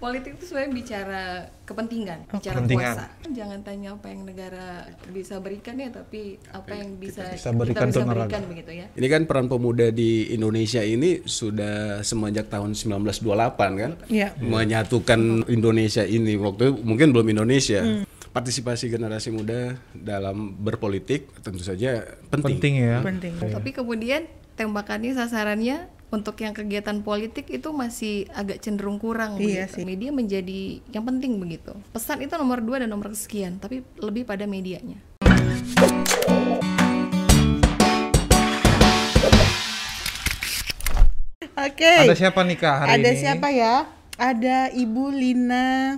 Politik itu sebenarnya bicara kepentingan, bicara kepentingan. kuasa. Jangan tanya apa yang negara bisa berikan ya, tapi apa yang bisa bisa berikan kita bisa berikan begitu ya. Ini kan peran pemuda di Indonesia ini sudah semenjak tahun 1928 kan, Iya. menyatukan Indonesia ini. Waktu itu mungkin belum Indonesia. Partisipasi generasi muda dalam berpolitik tentu saja penting. Penting ya. Penting. Tapi kemudian tembakannya sasarannya untuk yang kegiatan politik itu masih agak cenderung kurang. Iya begitu. sih. Media menjadi yang penting begitu. Pesan itu nomor dua dan nomor sekian, tapi lebih pada medianya. Oke. Ada siapa nih Kak hari Ada ini? siapa ya? Ada Ibu Lina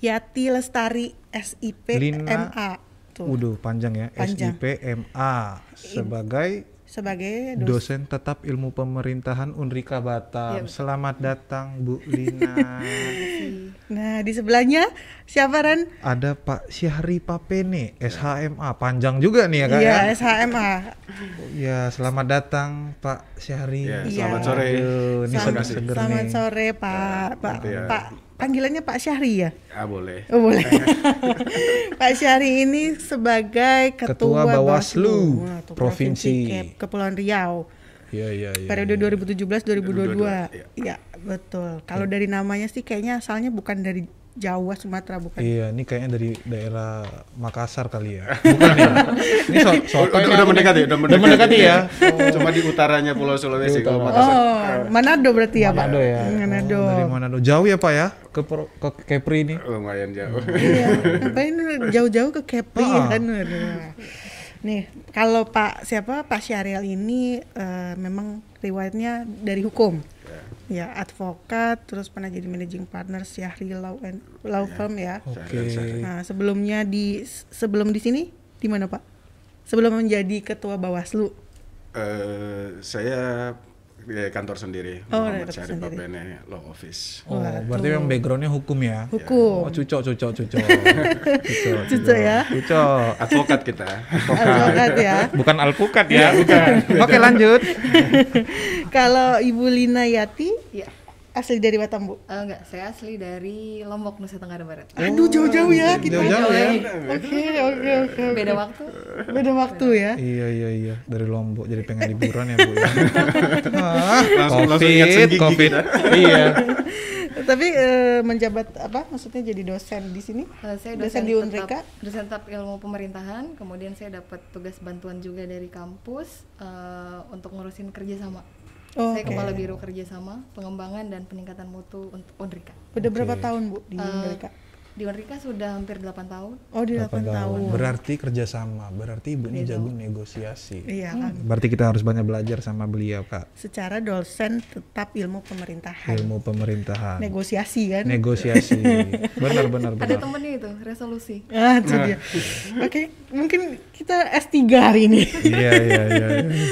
Yati Lestari SIP Lina- MA. Tuh. Waduh, panjang ya. Panjang. SIP MA sebagai Sebagai dos- dosen tetap ilmu pemerintahan Unrika Batam. Iya, betul. Selamat datang Bu Lina. Nah, di sebelahnya siapa Ran? Ada Pak Syahri Papene, SHMA. Panjang juga nih ya Kak Iya, ya. SHMA. Ya, selamat datang Pak Syahri. Ya, Iya. selamat sore. Aduh, ini Selamat, seger-seger selamat nih. sore Pak. Pak, Iya. Pak panggilannya Pak Syahri ya? Ah boleh. Oh boleh. Pak Syahri ini sebagai Ketua Ketua, Bawaslu tuh, Provinsi. Kep- Kepulauan Riau. Iya, iya, iya. Periode 2017-2022. 2022, Iya, betul. Kalau dari namanya sih kayaknya asalnya bukan dari Jawa, Sumatera bukan. Iya, ini kayaknya dari daerah Makassar kali ya. Bukan ya? Ini so, so udah, udah mendekati, udah mendekati, mendekati ya? Cuma di utaranya Pulau Sulawesi kalau. Makassar. Oh, Manado berarti ya, Pak? Manado ya. Manado. Oh, dari Manado. Jauh ya Pak ya ke Pro- ke Kepri ini. Lumayan jauh. Iya, ngapain jauh-jauh ke Kepri Ah. kan? Nih, kalau Pak siapa Pak Syariel ini eh, memang riwayatnya dari hukum. Ya, advokat, terus pernah jadi managing partner Syahri Law, and- Law Firm ya. Oke. Nah, sebelumnya di sebelum di sini di mana, Pak? Sebelum menjadi ketua Bawaslu. Eh, saya di kantor sendiri, Oh, Muhammad Syarif. Papene Law Office. Oh, berarti memang backgroundnya hukum ya? Hukum. Oh, cucok, cucok, cucok. cucok, Cucok ya. Cucok. Advokat kita. Advokat ya. Bukan alpukat ya, bukan. Oke, lanjut. Kalau Ibu Lina Yati Iya. Asli dari Batam, Bu. Eh, enggak, saya asli dari Lombok, Nusa Tenggara Barat. Aduh, jauh-jauh ya kita. Jauh-jauh ya. Oke, oke, oke. Beda waktu. Beda waktu ya. Iya, iya, iya. Dari Lombok jadi pengen liburan ya, Bu ya. Ah, Langsung- COVID, COVID. kita. Iya. Tapi eh, menjabat apa? Maksudnya jadi dosen di sini? Eh, saya Dosen dosen, di Unrika? tetap, dosen tetap ilmu pemerintahan. Kemudian saya dapat tugas bantuan juga dari kampus eh, untuk ngurusin kerjasama. Oh, saya oke. kepala biro kerjasama, pengembangan dan peningkatan mutu untuk Unrika. Udah berapa tahun, Bu, di Unrika? Di Unrika sudah hampir 8 tahun. Oh, di 8 Delapan tahun. Berarti kerjasama. Berarti ibu ini jago negosiasi. Iya kan. Berarti kita harus banyak belajar sama beliau, Kak. Secara dosen tetap ilmu pemerintahan. Ilmu pemerintahan. Negosiasi kan? Negosiasi. benar, benar, Ada benar. temennya itu, resolusi. Ah, itu dia. Oke, mungkin kita S3 hari ini. Iya, iya, iya. iya.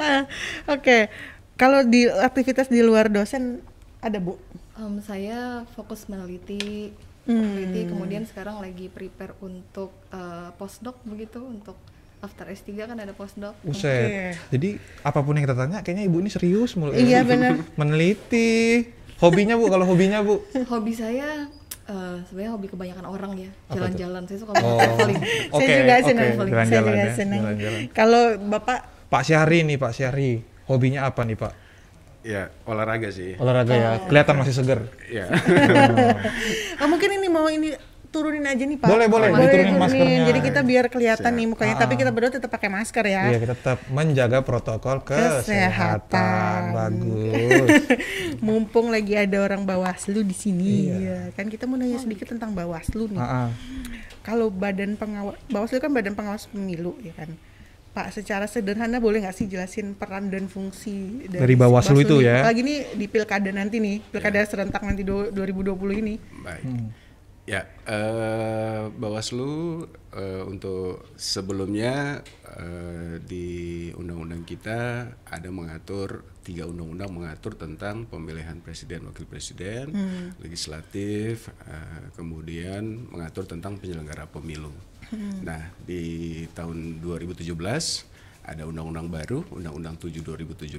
Ah, Oke, kalau di aktivitas di luar dosen ada Bu? Em, saya fokus meneliti, Hmm. meneliti, kemudian sekarang lagi prepare untuk eh, postdoc begitu, untuk after S3 kan ada postdoc. Buset. Jadi apa pun yang kita tanya, kayaknya ibu ini serius mulu. Iya, benar. Meneliti. Hobinya bu, kalau hobinya bu? Hobi saya eh, sebenarnya hobi kebanyakan orang ya, jalan-jalan. Saya suka Oh, traveling. oke, saya juga senang. saya Jalan-jalan juga ya, senang. jalan-jalan. Kalau Bapak Pak Syahri nih, Pak Syahri. Hobinya apa nih Pak? ya, olahraga sih. Olahraga ya. Kelihatan masih seger. Ya. Oh, mungkin ini mau ini turunin aja nih Pak. Boleh, boleh. Diturunin maskernya. Jadi kita biar kelihatan nih mukanya, Ah, tapi kita berdua tetap pakai masker ya. Iya, kita tetap menjaga protokol kesehatan. Kesehatan. Bagus. Mumpung lagi ada orang Bawaslu di sini, ya. kan kita mau nanya sedikit tentang Bawaslu nih. Ah, ah. Kalau badan pengawas Bawaslu kan badan pengawas pemilu ya kan. Pak, secara sederhana boleh nggak sih jelasin peran dan fungsi Dari Bawaslu itu ya? Apalagi nih di pilkada nanti nih, pilkada serentak nanti du- 2020 ini. Baik. Ya, eh, Bawaslu eh, untuk sebelumnya eh, di undang-undang kita ada mengatur tiga undang-undang mengatur tentang pemilihan presiden, wakil presiden, legislatif, eh, kemudian mengatur tentang penyelenggara pemilu. Nah, di tahun 2017 ada undang-undang baru, Undang-Undang 7 2017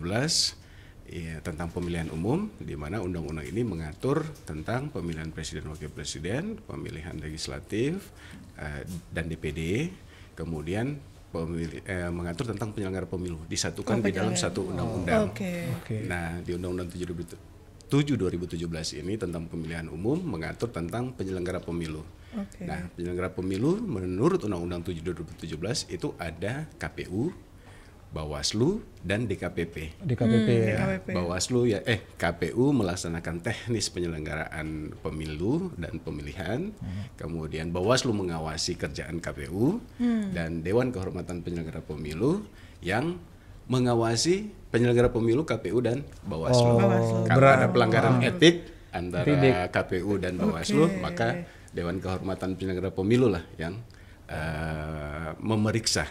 ya, tentang pemilihan umum, di mana undang-undang ini mengatur tentang pemilihan presiden wakil presiden, pemilihan legislatif eh, dan DPD, kemudian pemilih, eh, mengatur tentang penyelenggara pemilu disatukan Oh, di dalam satu undang-undang. Oke. Oke. Nah, di Undang-Undang 7 2017 ini tentang pemilihan umum mengatur tentang penyelenggara pemilu. Oke. Nah, penyelenggara pemilu menurut Undang-Undang 7 2017 itu ada KPU, Bawaslu, dan DKPP. DKPP ya. DKPP. Bawaslu ya eh KPU melaksanakan teknis penyelenggaraan pemilu dan pemilihan. Kemudian Bawaslu mengawasi kerjaan KPU dan Dewan Kehormatan Penyelenggara Pemilu yang mengawasi penyelenggara pemilu KPU dan Bawaslu. Oh, Bawaslu. Berat. ada pelanggaran etik antara. KPU dan Bawaslu, Oke. maka Dewan Kehormatan Penyelenggara Pemilu lah yang eh, memeriksa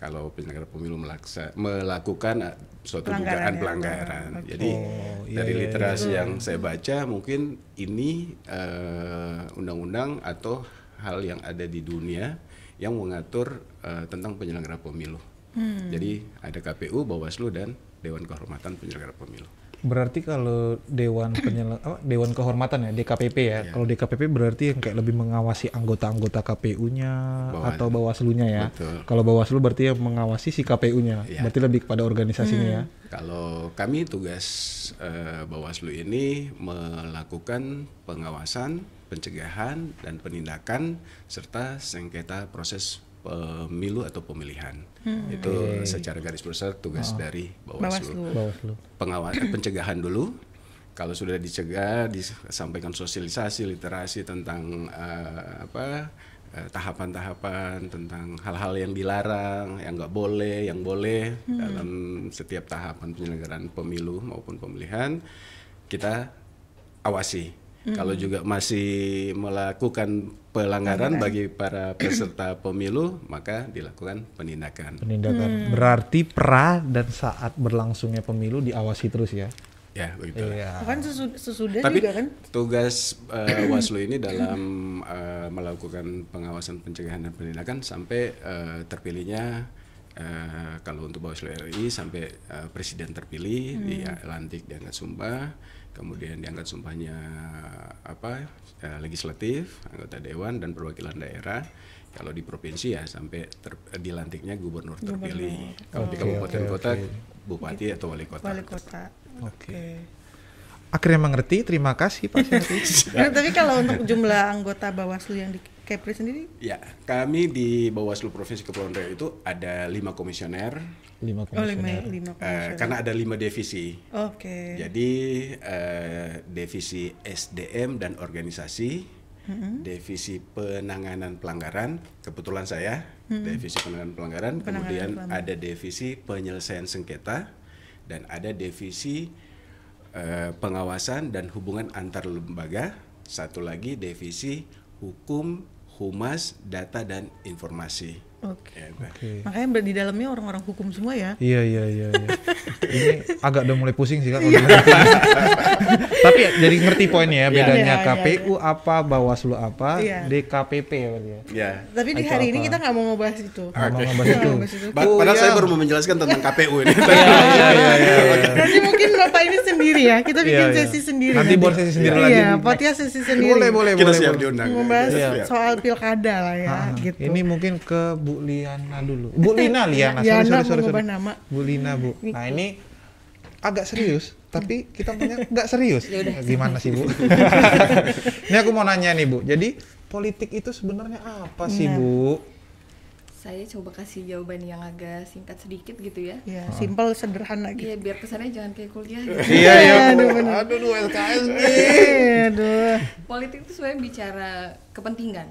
kalau penyelenggara pemilu melaksa, melakukan eh, suatu Pelanggaran dugaan ya, pelanggaran. Oke. Jadi Oh, iya, dari iya, literasi yang saya baca mungkin ini eh, undang-undang atau hal yang ada di dunia yang mengatur eh, tentang penyelenggara pemilu. Hmm. Jadi ada KPU, Bawaslu dan Dewan Kehormatan Penyelenggara Pemilu. Berarti kalau Dewan Penyel apa, Dewan Kehormatan ya DKPP ya. Iya. Kalau DKPP berarti yang kayak lebih mengawasi anggota-anggota KPU-nya atau Bawaslu-nya ya. Betul. Kalau Bawaslu berarti yang mengawasi si KPU-nya. Iya. Berarti lebih kepada organisasinya ya. Kalau kami tugas eh, Bawaslu ini melakukan pengawasan, pencegahan dan penindakan serta sengketa proses pemilu atatu pemilihan. Itu secara garis besar tugas dari Bawaslu. Bawaslu. Bawaslu. Pengawasan pencegahan dulu. Kalau sudah dicegah, disampaikan sosialisasi, literasi tentang eh, apa eh, tahapan-tahapan tentang hal-hal yang dilarang, yang nggak boleh, yang boleh dalam setiap tahapan penyelenggaraan pemilu maupun pemilihan kita awasi. Kalau juga masih melakukan pelanggaran bagi para peserta pemilu, maka dilakukan penindakan. Penindakan. Berarti pra dan saat berlangsungnya pemilu diawasi terus ya. Ya, begitu. Iya. Kan sesu- sesudah Tapi juga kan? tugas eh, Waslu ini dalam eh, melakukan pengawasan pencegahan dan penindakan sampai eh, terpilihnya eh, kalau untuk Bawaslu RI sampai eh, presiden terpilih dilantik diangkat sumpah, kemudian diangkat sumpahnya apa eh, legislatif, anggota dewan dan perwakilan daerah. Kalau di provinsi ya sampai ter- dilantiknya gubernur terpilih. Kalau di Oke, kabupaten oke, kota oke. bupati atau wali kota. Wali kota. Oke. Akhirnya mengerti. Terima kasih Pak. Nah, tapi kalau untuk jumlah anggota Bawaslu yang di Kepri sendiri Ya, kami di Bawaslu Provinsi Kepulauan Riau itu ada lima komisioner, Lima Oh lima, komisioner. lima eh, komisioner. karena ada lima divisi. Oke. Jadi eh, divisi SDM dan organisasi, Mm-hmm. divisi penanganan pelanggaran, kebetulan saya divisi penanganan pelanggaran. Penanganan kemudian pelanggaran. ada divisi penyelesaian sengketa dan ada divisi eh, pengawasan dan hubungan antar lembaga, satu lagi divisi hukum, humas, data dan informasi. Oke. Ya, Mbak. Oke. Makanya di dalamnya orang-orang hukum semua ya. Iya iya iya. iya. Ini agak udah mulai pusing sih kak. kalau ngerti. Tapi jadi ngerti poinnya ya bedanya Iya, iya, KPU apa, Bawaslu apa, Iya. DKPP ya berarti ya. Ya. Tapi di hari ini kita nggak mau ngebahas itu. Nggak mau ngebahas itu. mau ngebahas itu. Ba- Oh, Padahal iya. saya baru mau menjelaskan tentang KPU ini. Iya iya iya iya. Nanti mungkin bapak ini sendiri ya. Kita bikin Iya, iya. sesi sendiri. Nanti buat sesi sendiri lagi. Iya, podcast sesi sendiri. Boleh boleh Kita boleh. siap boleh. diundang. Membahas Iya. soal pilkada lah ya, gitu. Ini mungkin ke Bu Liana dulu. Bu Lina Liana. Sorry, sorry, sorry. Bu Lina Bu. Nah ini agak serius, tapi kita punya nggak serius. Gimana sih Bu? ini aku mau nanya nih Bu. Jadi politik itu sebenarnya apa sih Nah. Bu? Saya coba kasih jawaban yang agak singkat sedikit gitu ya. Ya, simpel sederhana gitu. Iya, biar kesannya jangan kayak kuliah. gitu. Iya iya. Aduh. Aduh, aduh LKS nih. Aduh. Politik itu sebenarnya bicara kepentingan.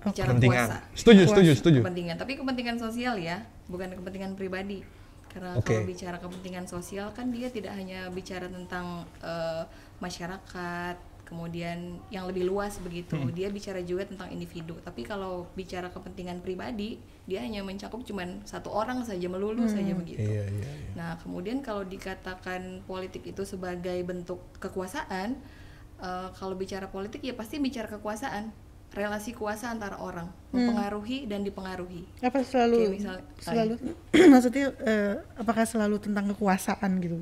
Bicara Kepentingan. kuasa. Setuju, setuju, setuju. Kepentingan, tapi kepentingan sosial ya, bukan kepentingan pribadi. Karena Oke. kalau bicara kepentingan sosial kan dia tidak hanya bicara tentang eh, masyarakat, kemudian yang lebih luas begitu. Hmm. Dia bicara juga tentang individu. Tapi kalau bicara kepentingan pribadi, dia hanya mencakup cuman satu orang saja melulu saja begitu. Iya iya. iya. Nah, kemudian kalau dikatakan politik itu sebagai bentuk kekuasaan, eh, kalau bicara politik ya pasti bicara kekuasaan, relasi kuasa antara orang, mempengaruhi dan dipengaruhi. Apa selalu Kayak misal- selalu maksudnya eh, apakah selalu tentang kekuasaan gitu?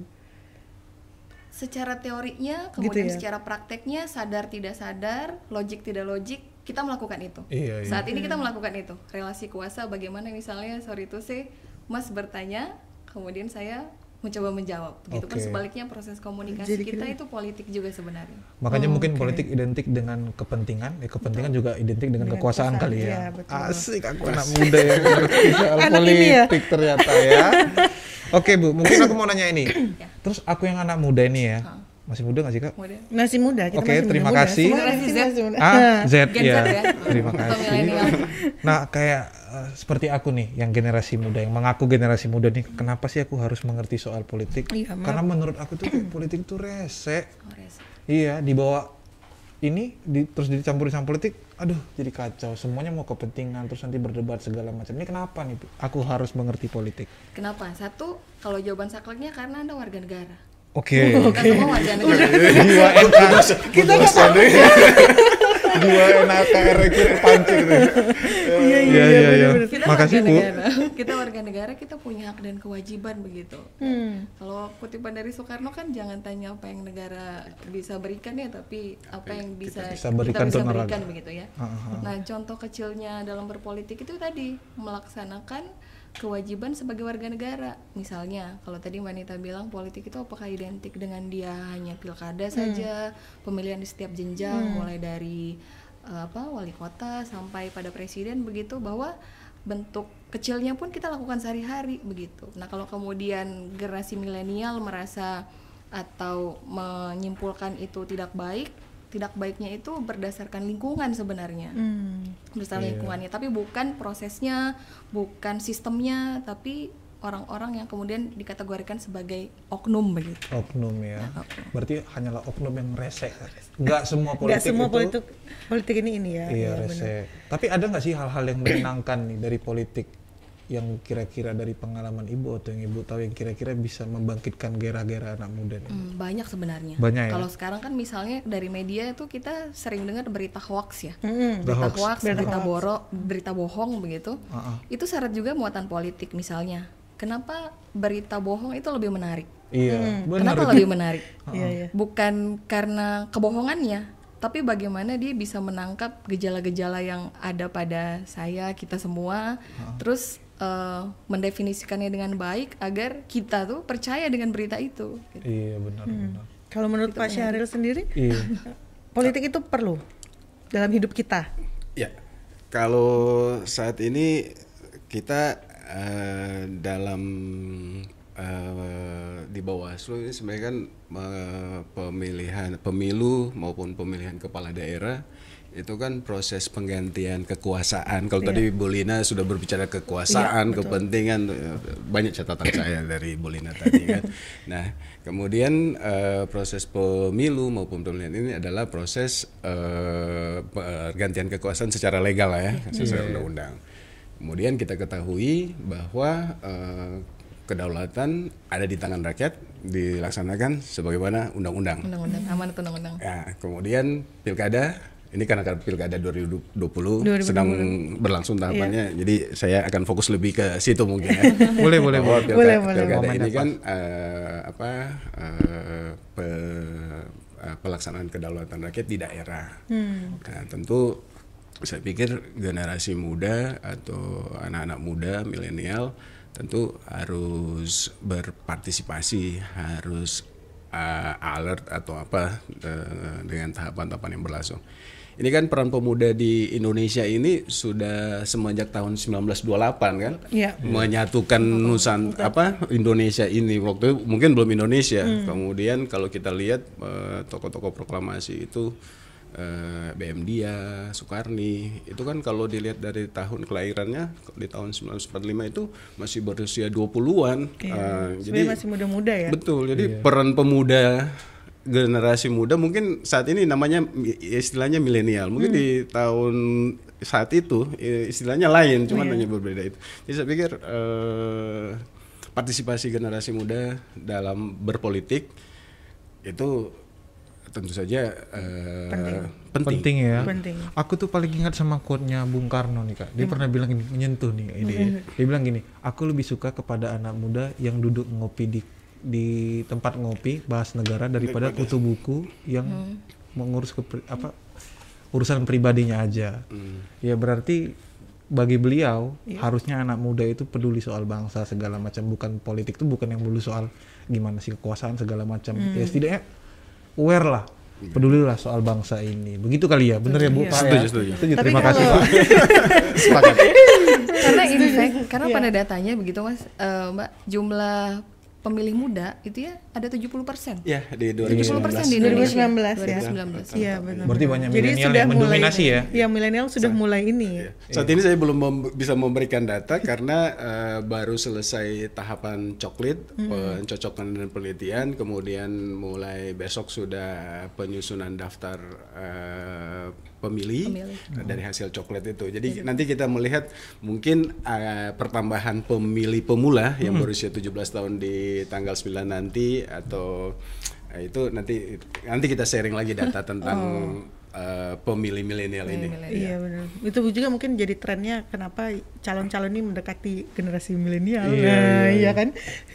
secara teorinya, kemudian ya? secara prakteknya sadar tidak sadar, logik tidak logik, kita melakukan itu. Iya, iya. Saat ini kita melakukan itu. Relasi kuasa bagaimana misalnya sorry to say Mas bertanya, kemudian saya mencoba menjawab. Begitupun Oke. sebaliknya proses komunikasi Jadi kita itu politik juga sebenarnya. Makanya Oh, mungkin oke. politik identik dengan kepentingan, ya kepentingan juga identik dengan, Dengan kekuasaan, kekuasaan, kali ya. betul. Asik aku anak muda yang ngerti soal ya? politik ternyata ya. Oke Bu, mungkin aku mau nanya ini. Ya. Terus aku yang anak muda ini ya. Masih muda gak sih kak? Kemudian Masih muda, kita Oke, masih terima muda. kasih. Generasi masih, muda. Ah, Z Gen ya. Z ya? Terima kasih. Nah, kayak eh, seperti aku nih yang generasi muda yang mengaku generasi muda nih, kenapa sih aku harus mengerti soal politik? Iya, maaf. Karena menurut aku tuh politik tuh rese. Oh, rese. Iya, dibawa ini di, terus dicampurin sama politik, aduh jadi kacau. Semuanya mau kepentingan, terus nanti berdebat segala macam. Ini kenapa nih? Aku harus mengerti politik. Kenapa? Satu, kalau jawaban sakleknya karena Anda warga negara. Oke. Kita semua warga negara. Jiwa NK, kita Jiwa NKRI kita pancing tuh. Iya, Iya, iya, iya. Kita Makasih, warga Bu. negara. Kita warga negara, kita punya hak dan kewajiban begitu. Hmm. Kalau kutipan dari Soekarno kan jangan tanya apa yang negara bisa berikan ya, tapi apa yang bisa bisa berikan kita bisa berikan begitu ya. Ah, ah, ah. Nah, contoh kecilnya dalam berpolitik itu tadi melaksanakan kewajiban sebagai warga negara. Misalnya, kalau tadi Wanita bilang politik itu apakah identik dengan dia hanya pilkada saja, pemilihan di setiap jenjang mulai dari eh, apa wali kota sampai pada presiden begitu bahwa bentuk kecilnya pun kita lakukan sehari-hari begitu. Nah, kalau kemudian generasi milenial merasa atau menyimpulkan itu tidak baik, tidak baiknya itu berdasarkan lingkungan sebenarnya Hmm. besar Iya. lingkungannya tapi bukan prosesnya bukan sistemnya tapi orang-orang yang kemudian dikategorikan sebagai oknum begitu Oknum ya. Oknum. Berarti hanyalah oknum yang rese. Enggak semua politik Nggak semua itu politik politik ini ini ya. iya benar. rese. Tapi ada nggak sih hal-hal yang menyenangkan nih dari politik yang kira-kira dari pengalaman ibu atau yang ibu tahu yang kira-kira bisa membangkitkan gairah-gairah anak muda nih? Hmm, banyak sebenarnya Banyak ya? kalau sekarang kan misalnya dari media itu kita sering dengar berita hoax ya Mm-mm. The berita hoax. hoax, Berita berita hoax. boro berita bohong begitu Ah, ah. itu syarat juga muatan politik misalnya kenapa berita bohong itu lebih menarik Iya, benar kenapa itu. lebih menarik Iya, iya. bukan karena kebohongannya tapi bagaimana dia bisa menangkap gejala-gejala yang ada pada saya kita semua terus eh, mendefinisikannya dengan baik agar kita tuh percaya dengan berita itu gitu. Iya, benar, benar. Kalau menurut Pak Syahril sendiri, Iya. politik itu perlu dalam hidup kita. Ya, kalau saat ini kita eh, dalam eh, di Bawaslu ini sebenarnya kan eh, pemilihan pemilu maupun pemilihan kepala daerah itu kan proses penggantian kekuasaan. Kalau tadi Bu Lina sudah berbicara kekuasaan, kepentingan, eh, banyak catatan saya dari Bu Lina tadi kan. Nah, kemudian eh, proses pemilu maupun pemilihan ini adalah proses eh, pergantian kekuasaan secara legal lah ya, sesuai undang-undang. Kemudian kita ketahui bahwa eh, kedaulatan ada di tangan rakyat dilaksanakan sebagaimana undang-undang. undang-undang amanat undang-undang Ya, kemudian pilkada ini karena kan pilkada 2020 2020. sedang berlangsung tahapannya, jadi saya akan fokus lebih ke situ mungkin ya. boleh, boleh, boleh. pilka- Boleh, boleh. pilkada Momennya ini kan eh, apa eh, pe- eh, pelaksanaan kedaulatan rakyat di daerah. Hmm. Nah, tentu saya pikir generasi muda atau anak-anak muda milenial tentu harus berpartisipasi, harus uh, alert atau apa uh, dengan tahapan-tahapan yang berlangsung. Ini kan peran pemuda di Indonesia ini sudah semenjak tahun 1928 kan, Iya. menyatukan nusan apa Indonesia ini waktu itu mungkin belum Indonesia. Kemudian kalau kita lihat eh, tokoh-tokoh proklamasi itu eh, BM Dia, Soekarni, itu kan kalau dilihat dari tahun kelahirannya di tahun 1945 itu masih berusia 20-an. Iya. Eh, jadi masih muda-muda ya. Betul. Jadi peran pemuda generasi muda mungkin saat ini namanya istilahnya milenial. Mungkin di tahun saat itu istilahnya lain, cuman hanya berbeda itu. Jadi saya pikir eh, partisipasi generasi muda dalam berpolitik itu tentu saja eh, penting. Penting ya. Penting. Aku tuh paling ingat sama quote-nya Bung Karno nih kak. Dia pernah bilang menyentuh nih ini. Dia bilang gini, aku lebih suka kepada anak muda yang duduk ngopi di di tempat ngopi bahas negara daripada kutu buku yang mengurus ke apa urusan pribadinya aja. Hmm. Ya berarti bagi beliau harusnya anak muda itu peduli soal bangsa segala macam bukan politik itu bukan yang dulu soal gimana sih kekuasaan segala macam. Ya setidaknya aware lah. Pedulilah soal bangsa ini. Begitu kali ya. Bener ya Bu? Iya. Pak, Setuju, ya? setuju. Setuju. Tapi Terima kasih kalau- Pak. Sepakat. karena in fact karena Iya. pada datanya begitu mas eh, mbak jumlah pemilih muda itu ya ada 70 persen Ya di 70 persen di 2019. Indonesia 2019 ya. 2019 Iya benar. Berarti banyak Jadi milenial sudah yang mulai mendominasi ini. ya? Iya milenial sudah mulai ini. Iya. Saat ini saya belum mem- bisa memberikan data karena eh, baru selesai tahapan coklit, pencocokan dan penelitian, kemudian mulai besok sudah penyusunan daftar eh, pemilih, Pemilih. dari hasil coklat itu. Jadi nanti kita melihat mungkin eh, pertambahan pemilih pemula yang berusia 17 tahun di tanggal 9 nanti atau eh, itu nanti nanti kita sharing lagi data tentang eh, pemilih milenial ini. Iya benar. Itu juga mungkin jadi trennya kenapa calon-calon ini mendekati generasi milenial. Iya, Nah, iya, iya kan?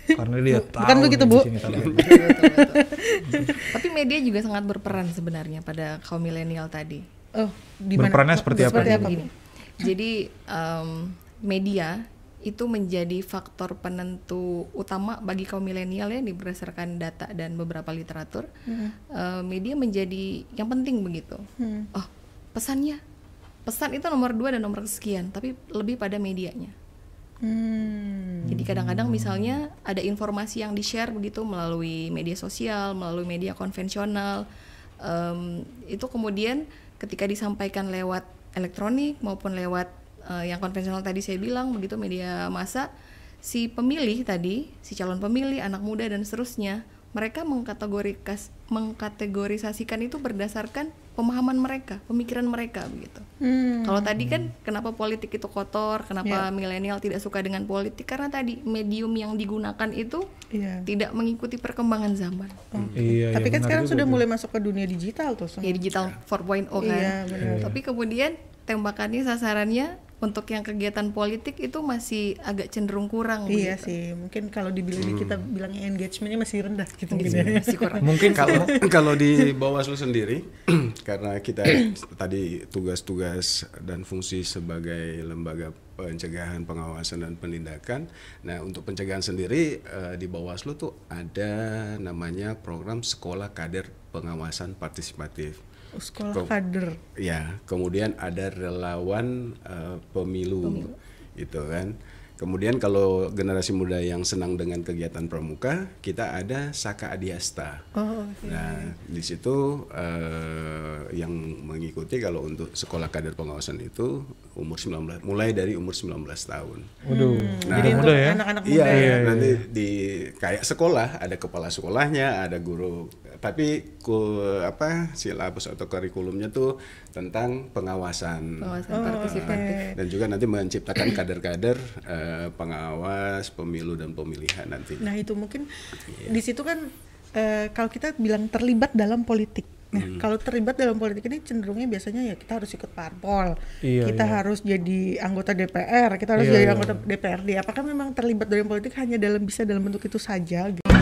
Karena dia tahu bukan begitu, Bu? di sini talentnya. Betul, betul, betul. Tapi media juga sangat berperan sebenarnya pada kaum milenial tadi. Oh, di mana? Berperannya seperti apa Seperti apa? Begini. Jadi em, media itu menjadi faktor penentu utama bagi kaum milenial ya ini berdasarkan data dan beberapa literatur. Eh, media menjadi yang penting begitu. Hmm. Oh pesannya, pesan itu nomor dua dan nomor sekian, tapi lebih pada medianya. Hmm. Jadi kadang-kadang misalnya ada informasi yang di-share begitu melalui media sosial, melalui media konvensional, em, itu kemudian ketika disampaikan lewat elektronik maupun lewat eh, yang konvensional tadi saya bilang begitu media massa, si pemilih tadi, si calon pemilih, anak muda dan seterusnya, mereka mengkategorikas mengkategorisasikan itu berdasarkan pemahaman mereka, pemikiran mereka begitu. Hmm. Kalau tadi kan kenapa politik itu kotor, kenapa Ya. milenial tidak suka dengan politik karena tadi medium yang digunakan itu Iya. tidak mengikuti perkembangan zaman. Iya, Tapi iya, kan benar sekarang juga sudah tuh. mulai masuk ke dunia digital tuh semua. Ya digital 4.0 kan. Iya, benar. Tapi kemudian tembakannya sasarannya untuk yang kegiatan politik itu masih agak cenderung kurang Iya begitu. sih, mungkin kalau dibilang kita bilangnya engagementnya masih rendah gitu. Gitu, gitu ya. masih kurang. Mungkin kalau kalau di Bawaslu sendiri karena kita tadi tugas-tugas dan fungsi sebagai lembaga pencegahan pengawasan dan penindakan nah untuk pencegahan sendiri eh, di Bawaslu tuh ada namanya program sekolah kader pengawasan partisipatif Sekolah kader. Ya, kemudian ada relawan eh, pemilu, itu kan. Kemudian kalau generasi muda yang senang dengan kegiatan pramuka, kita ada Saka Adiasta. Oh, oke. Nah, di situ eh, yang mengikuti kalau untuk sekolah kader pengawasan itu umur 19 mulai dari umur 19 tahun. Waduh, Nah, jadi muda ya. anak-anak Iya, muda. Iya, nanti di kayak sekolah ada kepala sekolahnya, ada guru. Tapi ku, apa silabus atau kurikulumnya tuh tentang pengawasan. Pengawasan Oh, partisipatif. oke. Dan juga nanti menciptakan kader-kader eh, pengawas pemilu dan pemilihan nanti. Nah itu mungkin Iya. di situ kan eh, kalau kita bilang terlibat dalam politik. Nah Hmm. kalau terlibat dalam politik ini cenderungnya biasanya ya kita harus ikut parpol, Iya, kita iya. harus jadi anggota DPR, kita harus Iya, jadi iya. anggota DPRD. Apakah memang terlibat dalam politik hanya dalam bisa dalam bentuk itu saja? Gitu?